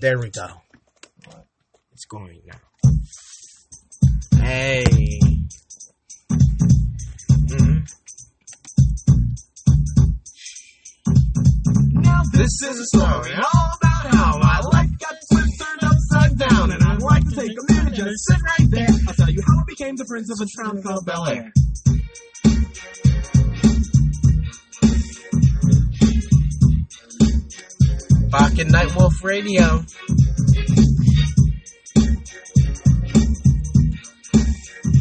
There we go. It's going now. Hey. Mhm. Now this is a story all about how my life got flipped turned upside down, and I'd like to take a minute just sit right there. I'll tell you how I became the prince of a town called Bel Air. Bach and Nightwolf Radio.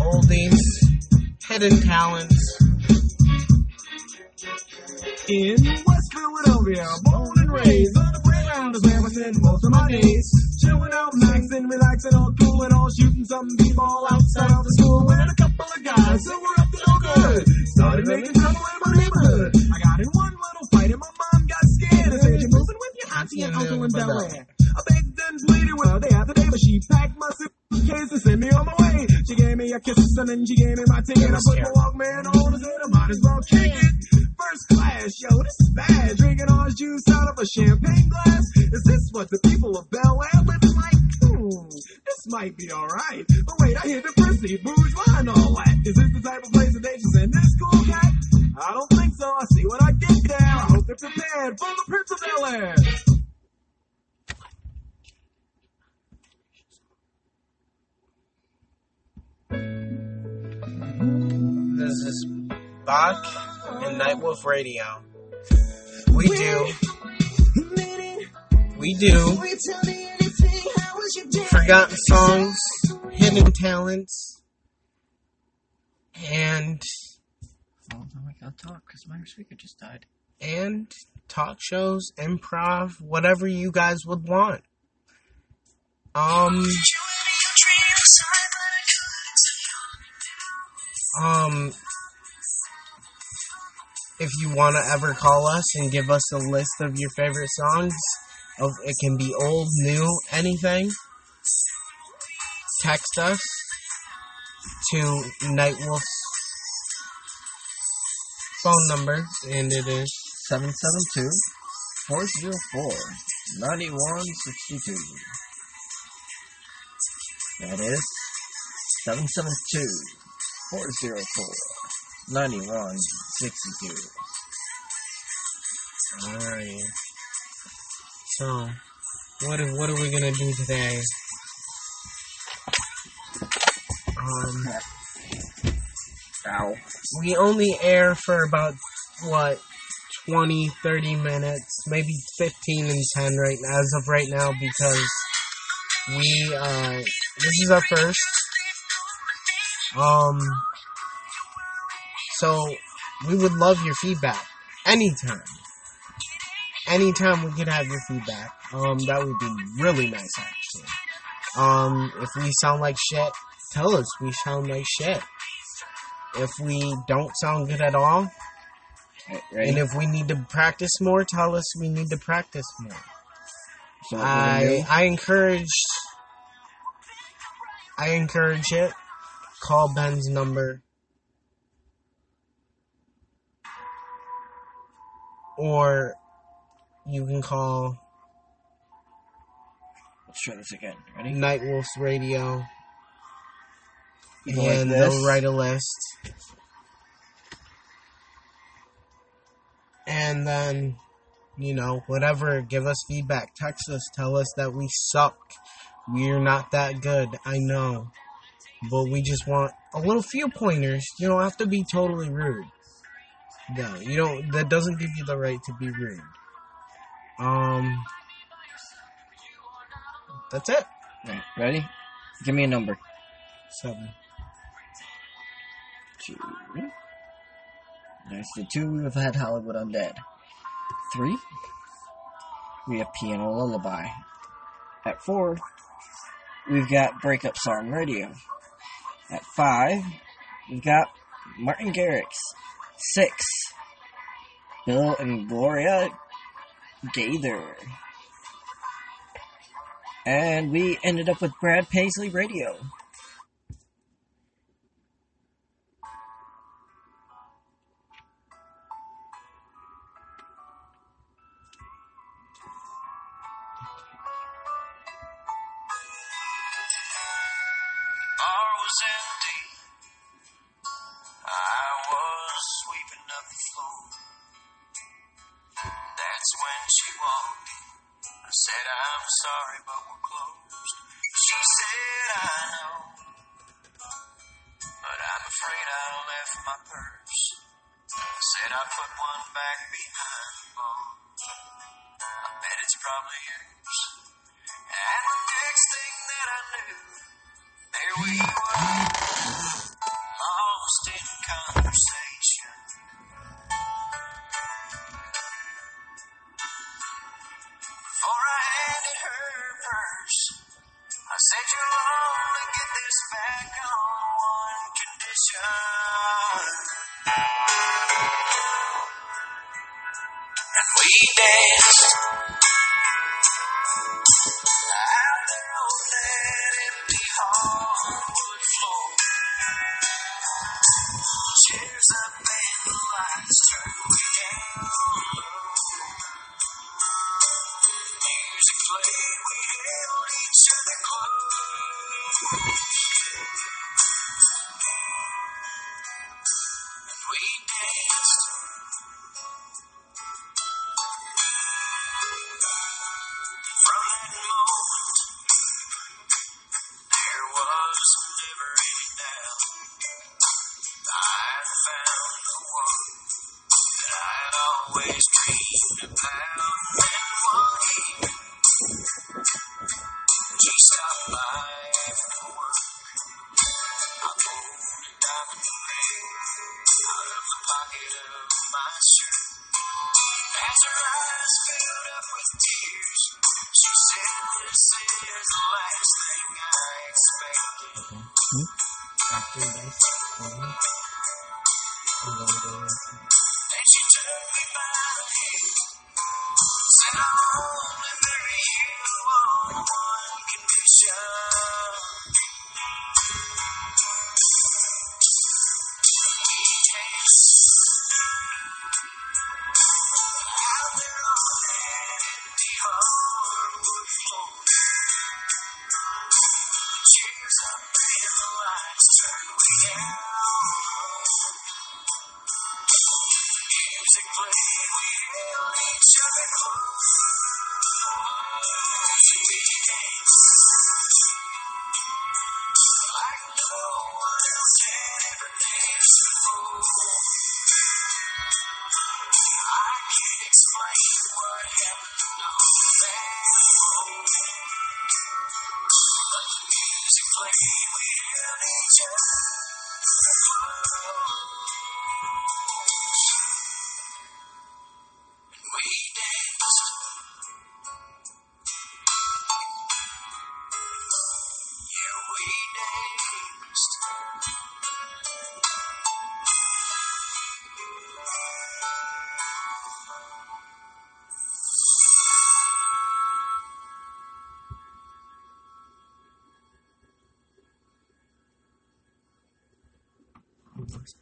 Oldies, hidden talents. In West Philadelphia, born and raised on the playground is where I spend most of my days. Chilling out, maxing, relaxing, all cool and all shooting some b-ball outside of the school with a couple of guys who were up to no good. Started making trouble in my neighborhood. I auntie and uncle in Bel Air." I begged and pleaded with her day after day, but she packed my suitcase and sent me on my way. She gave me a kiss and then she gave me my ticket. I put my Walkman on and said, I might as well kick it. First class, yo, this is bad. Drinking orange juice out of a champagne glass. Is this what the people of Bel Air living like? Hmm, this might be alright. But wait, I hear the prissy, bourgeois and all that. Is this the type of place that they just send this cool cat? I don't think so. I see what I get there. I hope they're prepared for the This is Bach and Nightwolf Radio. We do. We do. Forgotten songs, hidden talents, and Oh, now I can't talk because my speaker just died. and talk shows, improv, whatever you guys would want. Um, um, if you want to ever call us and give us a list of your favorite songs, it can be old, new, anything. Text us to Nightwolf's phone number, and it is 772 404 9162. That is 772 404 9162. Alright. So, what are, what are we gonna do today? Um, Ow. we only air for about, what, 20, 30 minutes, maybe 15 and 10 right now, as of right now because we, uh, this is our first. Um, so we would love your feedback anytime. Anytime we could have your feedback. Um, that would be really nice actually. Um, if we sound like shit, tell us we sound like shit. If we don't sound good at all, ready? and if we need to practice more, tell us we need to practice more. so what we're gonna I I encourage I encourage it. Call Ben's number. Or you can call Let's try this again. Ready? Nightwolf's Radio go like and they'll write a list. And then, you know, whatever, give us feedback. Text us, tell us that we suck. We're not that good, I know. But we just want a little few pointers. You don't have to be totally rude. No, you don't, that doesn't give you the right to be rude. Um, that's it. Right, ready? Give me a number. Seven. Two. There's the two we've had Hollywood Undead. Three. We have Piano Lullaby. At four, we've got Breakup Song Radio. At five, we've got Martin Garrix. Six, Bill and Gloria Gaither. And we ended up with Brad Paisley Radio. That's when she walked in. I said, I'm sorry, but we're closed. She said, I know. But I'm afraid I left my purse. I said, I put one back behind the bar. I bet it's probably yours. And the next thing that I knew, there we were, lost in contact. And we danced out empty hardwood floor. Up and the lights down. Music played, we held each other close. Was any doubt. I'd found the one that I'd always dreamed about. And evening, she stopped by after work. I pulled a diamond ring out of the pocket of my shirt. As her eyes filled up with tears, she said, This is the last expected. After this, um, I'm gonna go. And Music played, we each like no one else had ever. I can't explain what happened on that moment. But the music played, we held each other. first.